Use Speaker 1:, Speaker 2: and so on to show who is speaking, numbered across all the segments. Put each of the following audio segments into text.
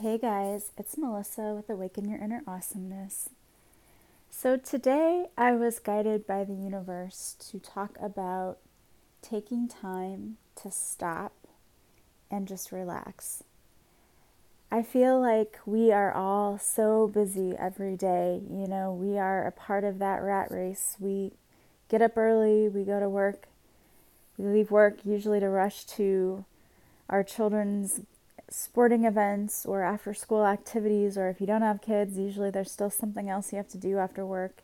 Speaker 1: Hey guys, it's Melissa with Awaken Your Inner Awesomeness. So today I was guided by the universe to talk about taking time to stop and just relax. I feel like we are all so busy every day. You know, we are a part of that rat race. We get up early, we go to work, we leave work usually to rush to our children's sporting events or after school activities, or if you don't have kids, usually there's still something else you have to do after work.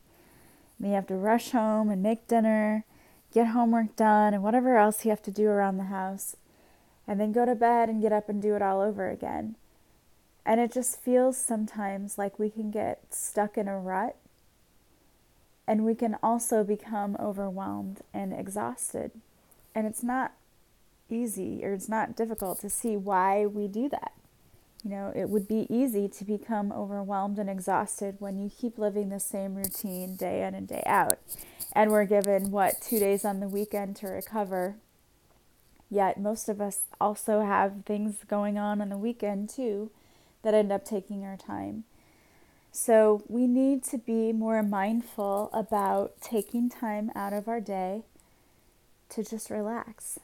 Speaker 1: You have to rush home and make dinner, get homework done, and whatever else you have to do around the house, and then go to bed and get up and do it all over again. And it just feels sometimes like we can get stuck in a rut, and we can also become overwhelmed and exhausted. And it's not easy or it's not difficult to see why we do that. You know, it would be easy to become overwhelmed and exhausted when you keep living the same routine day in and day out. And we're given, what, two days on the weekend to recover. Yet most of us also have things going on on the weekend too that end up taking our time. So we need to be more mindful about taking time out of our day to just relax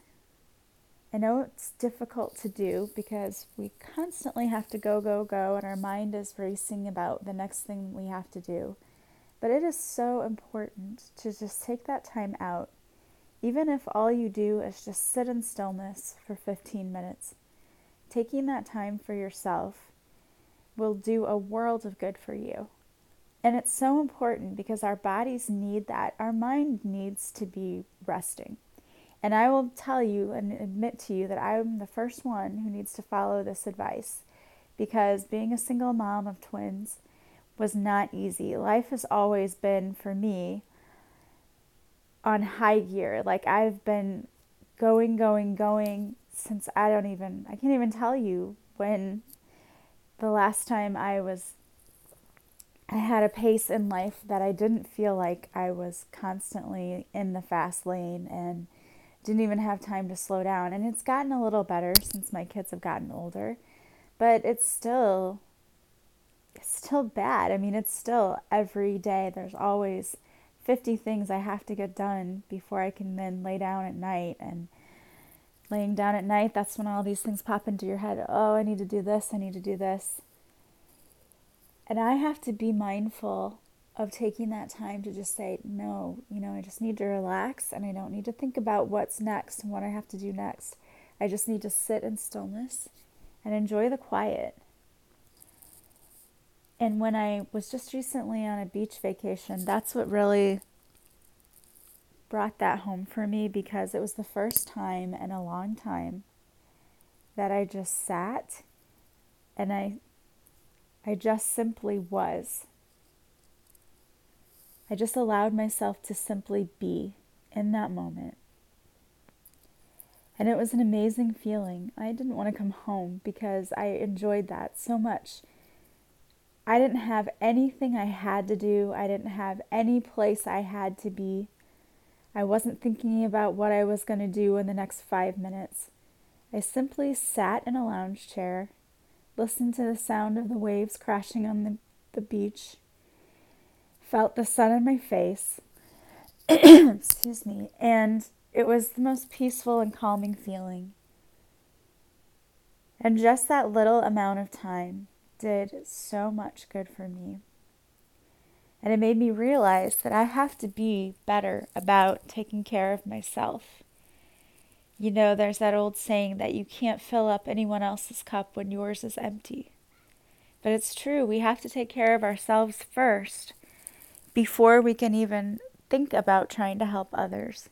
Speaker 1: I know it's difficult to do because we constantly have to go, go, go, and our mind is racing about the next thing we have to do. But it is so important to just take that time out, even if all you do is just sit in stillness for 15 minutes. Taking that time for yourself will do a world of good for you. And it's so important because our bodies need that. Our mind needs to be resting. And I will tell you and admit to you that I'm the first one who needs to follow this advice because being a single mom of twins was not easy. Life has always been for me on high gear. Like I've been going, going, going since I don't even, I can't even tell you when the last time I was, I had a pace in life that I didn't feel like I was constantly in the fast lane and didn't even have time to slow down. And it's gotten a little better since my kids have gotten older, but it's still it's still bad. I mean, it's still every day there's always 50 things I have to get done before I can then lay down at night and laying down at night, that's when all these things pop into your head. Oh, I need to do this, I need to do this. And I have to be mindful of taking that time to just say, no, you know, I just need to relax and I don't need to think about what's next and what I have to do next. I just need to sit in stillness and enjoy the quiet. And when I was just recently on a beach vacation, that's what really brought that home for me because it was the first time in a long time that I just sat and I I just simply was. I just allowed myself to simply be in that moment. And it was an amazing feeling. I didn't want to come home because I enjoyed that so much. I didn't have anything I had to do, I didn't have any place I had to be. I wasn't thinking about what I was going to do in the next five minutes. I simply sat in a lounge chair, listened to the sound of the waves crashing on the, the beach, felt the sun in my face. Excuse me. And it was the most peaceful and calming feeling. And just that little amount of time did so much good for me. And it made me realize that I have to be better about taking care of myself. You know, there's that old saying that you can't fill up anyone else's cup when yours is empty. But it's true, we have to take care of ourselves first before we can even think about trying to help others.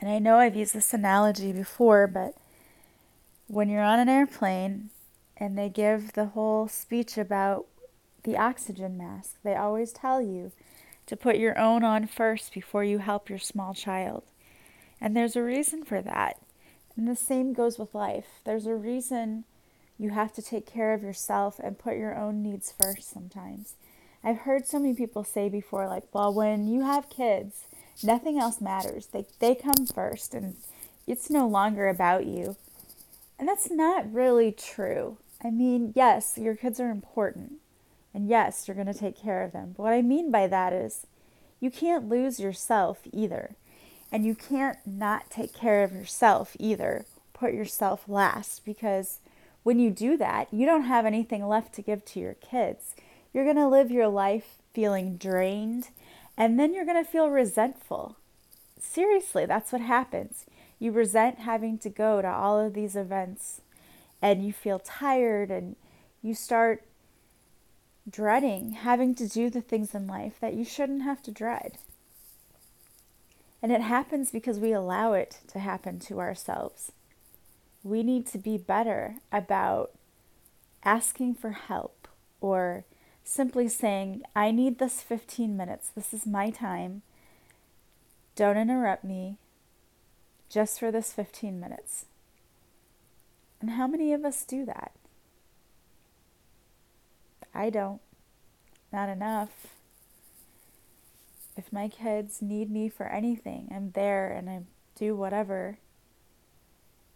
Speaker 1: And I know I've used this analogy before, but when you're on an airplane and they give the whole speech about the oxygen mask, they always tell you to put your own on first before you help your small child. And there's a reason for that. And the same goes with life. There's a reason you have to take care of yourself and put your own needs first sometimes. I've heard so many people say before, like, well, when you have kids, nothing else matters. They, they come first and it's no longer about you. And that's not really true. I mean, yes, your kids are important. And yes, you're going to take care of them. But what I mean by that is you can't lose yourself either. And you can't not take care of yourself either. Put yourself last because when you do that, you don't have anything left to give to your kids. You're going to live your life feeling drained and then you're going to feel resentful. Seriously, that's what happens. You resent having to go to all of these events and you feel tired and you start dreading having to do the things in life that you shouldn't have to dread. And it happens because we allow it to happen to ourselves. We need to be better about asking for help or simply saying, I need this 15 minutes. This is my time. Don't interrupt me just for this 15 minutes. And how many of us do that? I don't. Not enough. If my kids need me for anything, I'm there and I do whatever.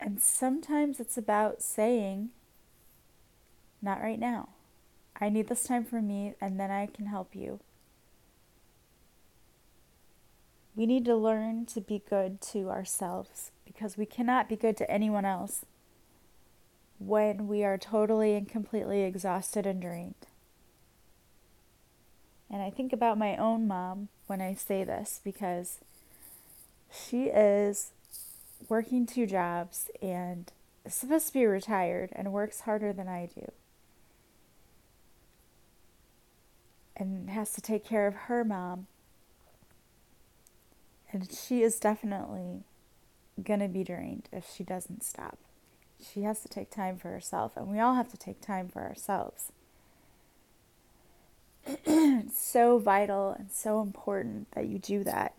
Speaker 1: And sometimes it's about saying, not right now. I need this time for me, and then I can help you. We need to learn to be good to ourselves because we cannot be good to anyone else when we are totally and completely exhausted and drained. And I think about my own mom when I say this because she is working two jobs and is supposed to be retired and works harder than I do. And has to take care of her mom. And she is definitely going to be drained if she doesn't stop. She has to take time for herself, and we all have to take time for ourselves. it's so vital and so important that you do that.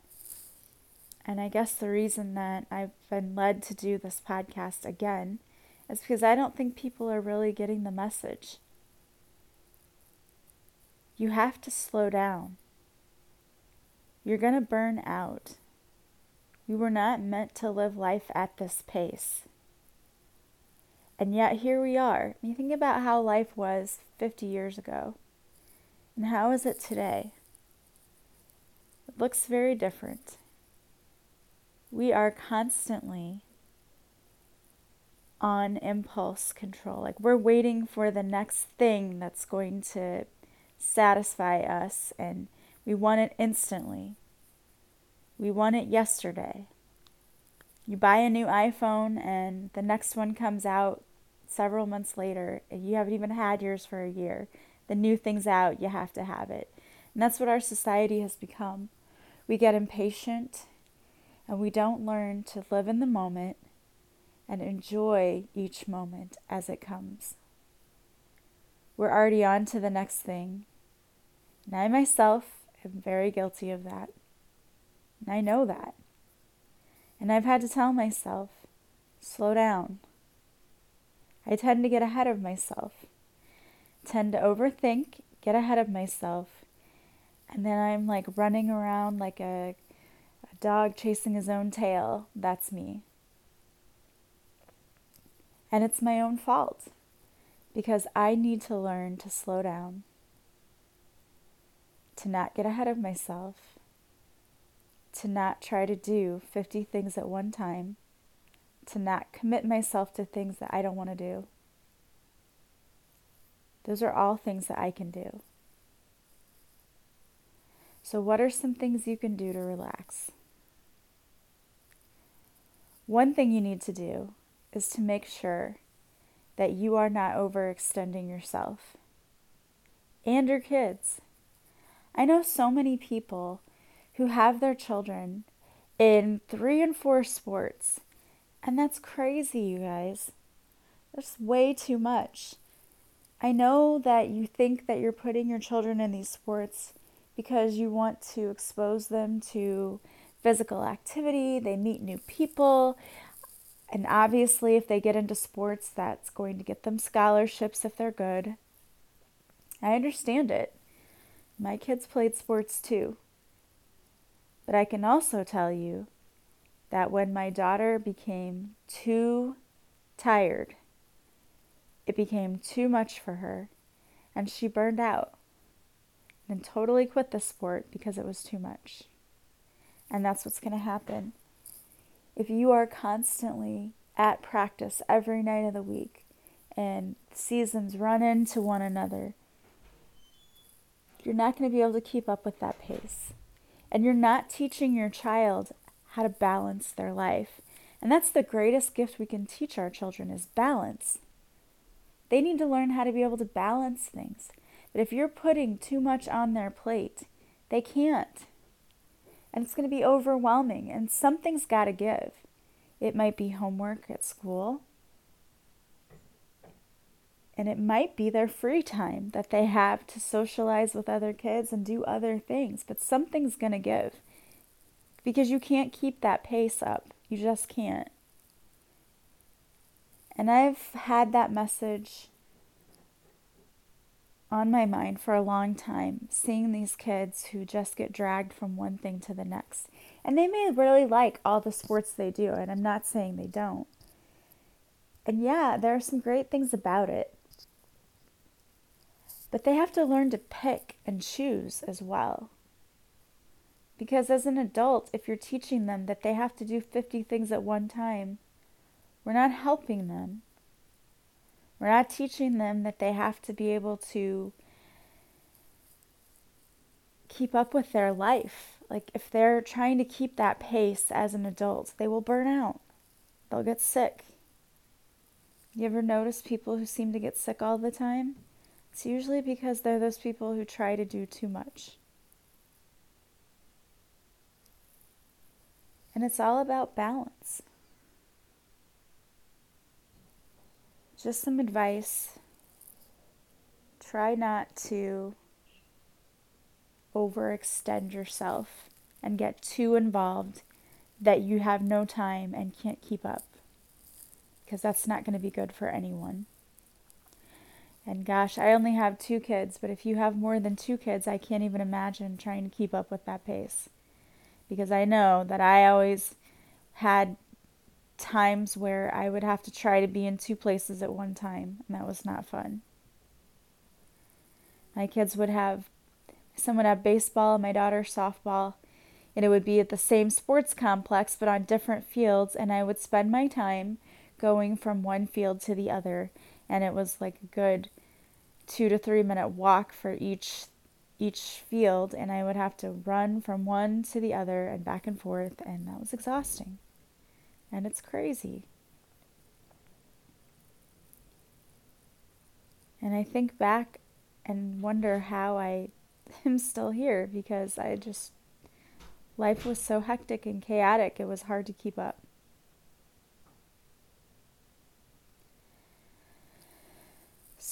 Speaker 1: And I guess the reason that I've been led to do this podcast again is because I don't think people are really getting the message. You have to slow down. You're going to burn out. We were not meant to live life at this pace. And yet here we are. Mean, think about how life was 50 years ago. And how is it today? It looks very different. We are constantly on impulse control. Like we're waiting for the next thing that's going to satisfy us, and we want it instantly. We want it yesterday. You buy a new iPhone, and the next one comes out several months later, and you haven't even had yours for a year the new thing's out, you have to have it. And that's what our society has become. We get impatient and we don't learn to live in the moment and enjoy each moment as it comes. We're already on to the next thing. And I myself am very guilty of that. And I know that. And I've had to tell myself, slow down. I tend to get ahead of myself tend to overthink, get ahead of myself, and then I'm like running around like a, a dog chasing his own tail. That's me. And it's my own fault because I need to learn to slow down, to not get ahead of myself, to not try to do 50 things at one time, to not commit myself to things that I don't want to do. Those are all things that I can do. So, what are some things you can do to relax? One thing you need to do is to make sure that you are not overextending yourself and your kids. I know so many people who have their children in three and four sports, and that's crazy, you guys. That's way too much. I know that you think that you're putting your children in these sports because you want to expose them to physical activity, they meet new people, and obviously, if they get into sports, that's going to get them scholarships if they're good. I understand it. My kids played sports too. But I can also tell you that when my daughter became too tired it became too much for her and she burned out and totally quit the sport because it was too much. And that's what's going to happen. If you are constantly at practice every night of the week and seasons run into one another, you're not going to be able to keep up with that pace. And you're not teaching your child how to balance their life. And that's the greatest gift we can teach our children is balance. They need to learn how to be able to balance things. But if you're putting too much on their plate, they can't. And it's going to be overwhelming, and something's got to give. It might be homework at school, and it might be their free time that they have to socialize with other kids and do other things, but something's going to give because you can't keep that pace up. You just can't. And I've had that message on my mind for a long time, seeing these kids who just get dragged from one thing to the next. And they may really like all the sports they do, and I'm not saying they don't. And yeah, there are some great things about it. But they have to learn to pick and choose as well. Because as an adult, if you're teaching them that they have to do 50 things at one time, we're not helping them. We're not teaching them that they have to be able to keep up with their life. Like, if they're trying to keep that pace as an adult, they will burn out. They'll get sick. You ever notice people who seem to get sick all the time? It's usually because they're those people who try to do too much. And it's all about balance. just some advice. Try not to overextend yourself and get too involved that you have no time and can't keep up. Because that's not going to be good for anyone. And gosh, I only have two kids, but if you have more than two kids, I can't even imagine trying to keep up with that pace. Because I know that I always had times where I would have to try to be in two places at one time, and that was not fun. My kids would have, some would have baseball, my daughter softball, and it would be at the same sports complex but on different fields, and I would spend my time going from one field to the other, and it was like a good two to three minute walk for each each field and I would have to run from one to the other and back and forth and that was exhausting and it's crazy. And I think back and wonder how I am still here because I just, life was so hectic and chaotic, it was hard to keep up.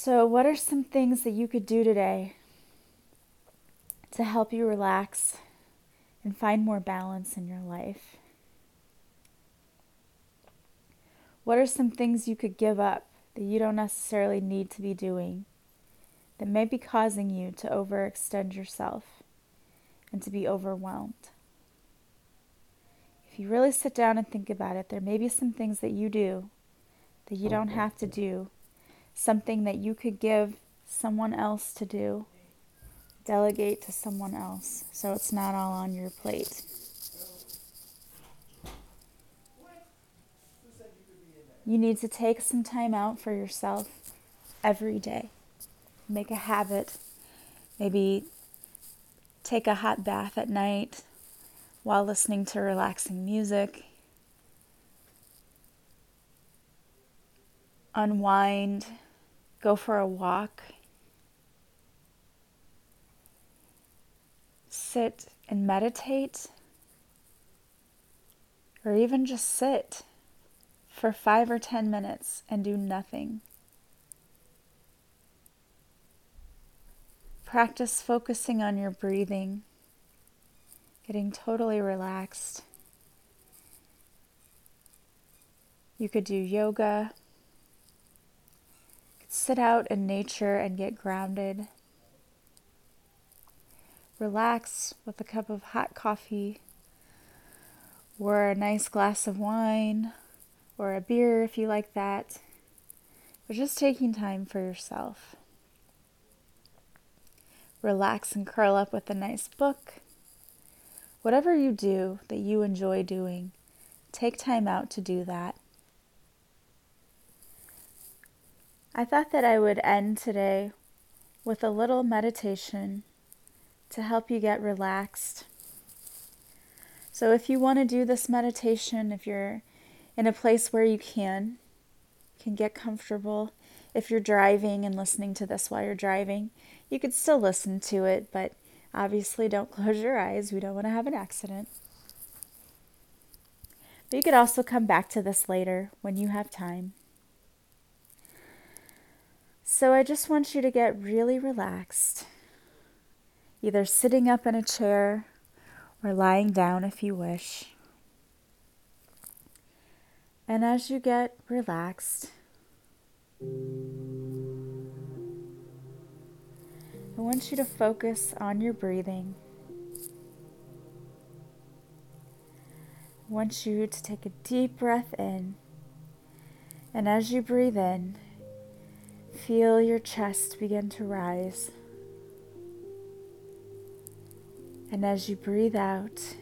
Speaker 1: So, what are some things that you could do today to help you relax and find more balance in your life? What are some things you could give up that you don't necessarily need to be doing that may be causing you to overextend yourself and to be overwhelmed? If you really sit down and think about it, there may be some things that you do that you don't have to do, something that you could give someone else to do, delegate to someone else so it's not all on your plate. You need to take some time out for yourself every day. Make a habit. Maybe take a hot bath at night while listening to relaxing music. Unwind. Go for a walk. Sit and meditate. Or even just sit for five or ten minutes and do nothing. Practice focusing on your breathing, getting totally relaxed. You could do yoga, sit out in nature and get grounded. Relax with a cup of hot coffee or a nice glass of wine or a beer if you like that. or just taking time for yourself. Relax and curl up with a nice book. Whatever you do that you enjoy doing, take time out to do that. I thought that I would end today with a little meditation to help you get relaxed. So, if you want to do this meditation, if you're in a place where you can, can get comfortable. If you're driving and listening to this while you're driving, you could still listen to it, but obviously don't close your eyes. We don't want to have an accident. But you could also come back to this later when you have time. So I just want you to get really relaxed, either sitting up in a chair or lying down if you wish. And as you get relaxed, I want you to focus on your breathing. I want you to take a deep breath in. And as you breathe in, Feel your chest begin to rise. And as you breathe out,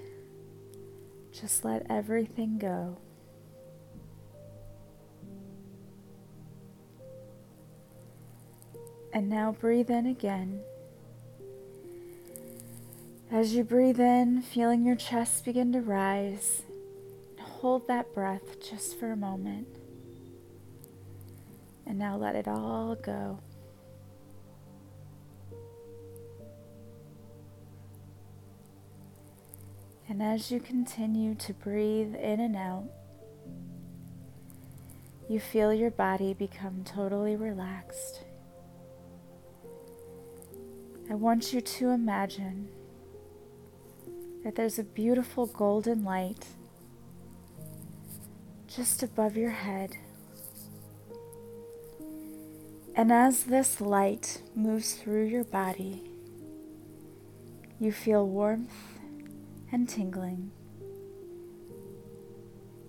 Speaker 1: just let everything go. And now breathe in again. As you breathe in, feeling your chest begin to rise, hold that breath just for a moment. And now let it all go. And as you continue to breathe in and out, you feel your body become totally relaxed. I want you to imagine that there's a beautiful golden light just above your head. And as this light moves through your body, you feel warmth and tingling,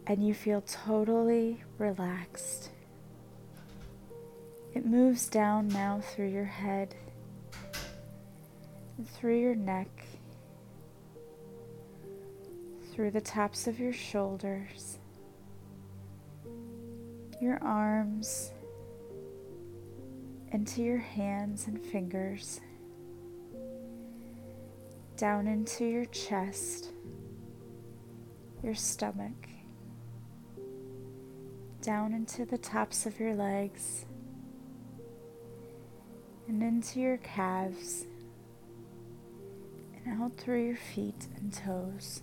Speaker 1: and you feel totally relaxed. It moves down now through your head, through your neck, through the tops of your shoulders, your arms into your hands and fingers, down into your chest, your stomach, down into the tops of your legs, and into your calves, and out through your feet and toes.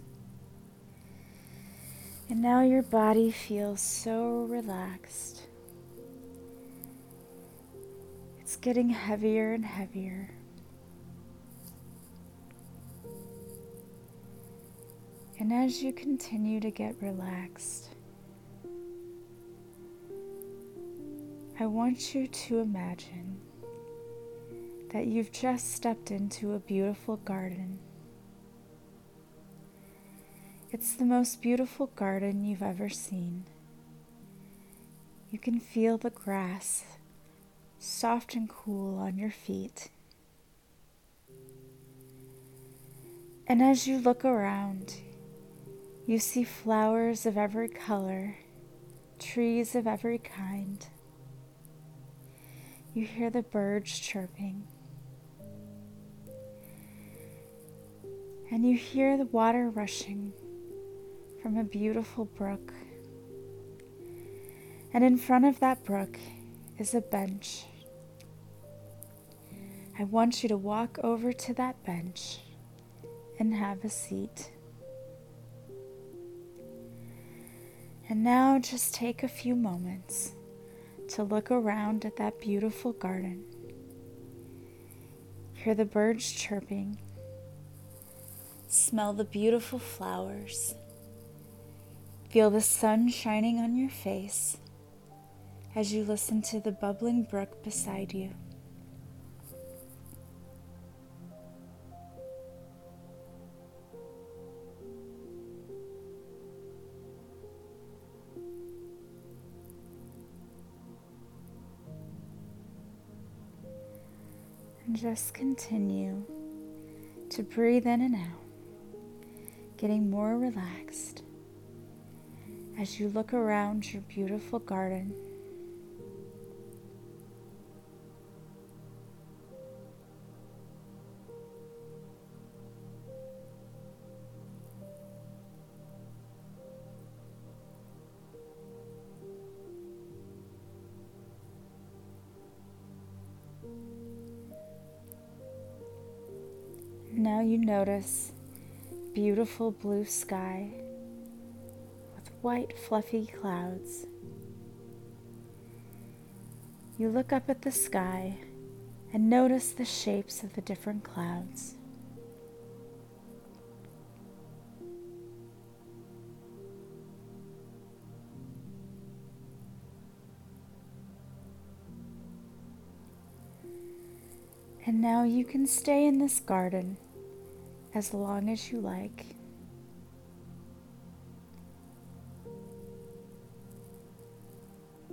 Speaker 1: And now your body feels so relaxed. Getting heavier and heavier. And as you continue to get relaxed, I want you to imagine that you've just stepped into a beautiful garden. It's the most beautiful garden you've ever seen. You can feel the grass soft and cool on your feet. And as you look around, you see flowers of every color, trees of every kind. You hear the birds chirping. And you hear the water rushing from a beautiful brook. And in front of that brook is a bench I want you to walk over to that bench and have a seat. And now just take a few moments to look around at that beautiful garden. Hear the birds chirping. Smell the beautiful flowers. Feel the sun shining on your face as you listen to the bubbling brook beside you. Just continue to breathe in and out, getting more relaxed as you look around your beautiful garden. Now you notice beautiful blue sky with white fluffy clouds. You look up at the sky and notice the shapes of the different clouds. And now you can stay in this garden as long as you like.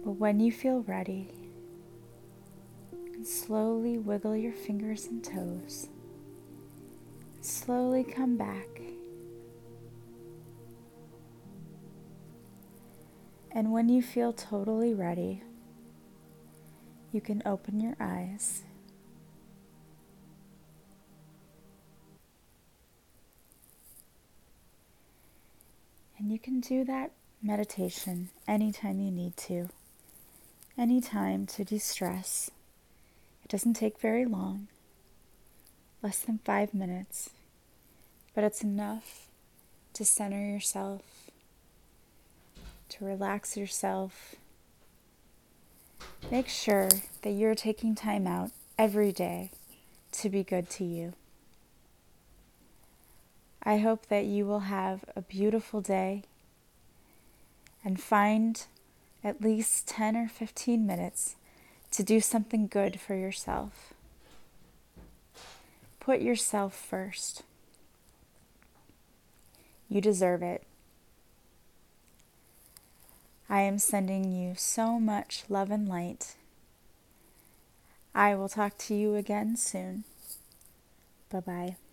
Speaker 1: But when you feel ready, slowly wiggle your fingers and toes. Slowly come back. And when you feel totally ready, you can open your eyes. And you can do that meditation anytime you need to, anytime to de stress. It doesn't take very long, less than five minutes, but it's enough to center yourself, to relax yourself. Make sure that you're taking time out every day to be good to you. I hope that you will have a beautiful day and find at least 10 or 15 minutes to do something good for yourself. Put yourself first. You deserve it. I am sending you so much love and light. I will talk to you again soon. Bye bye.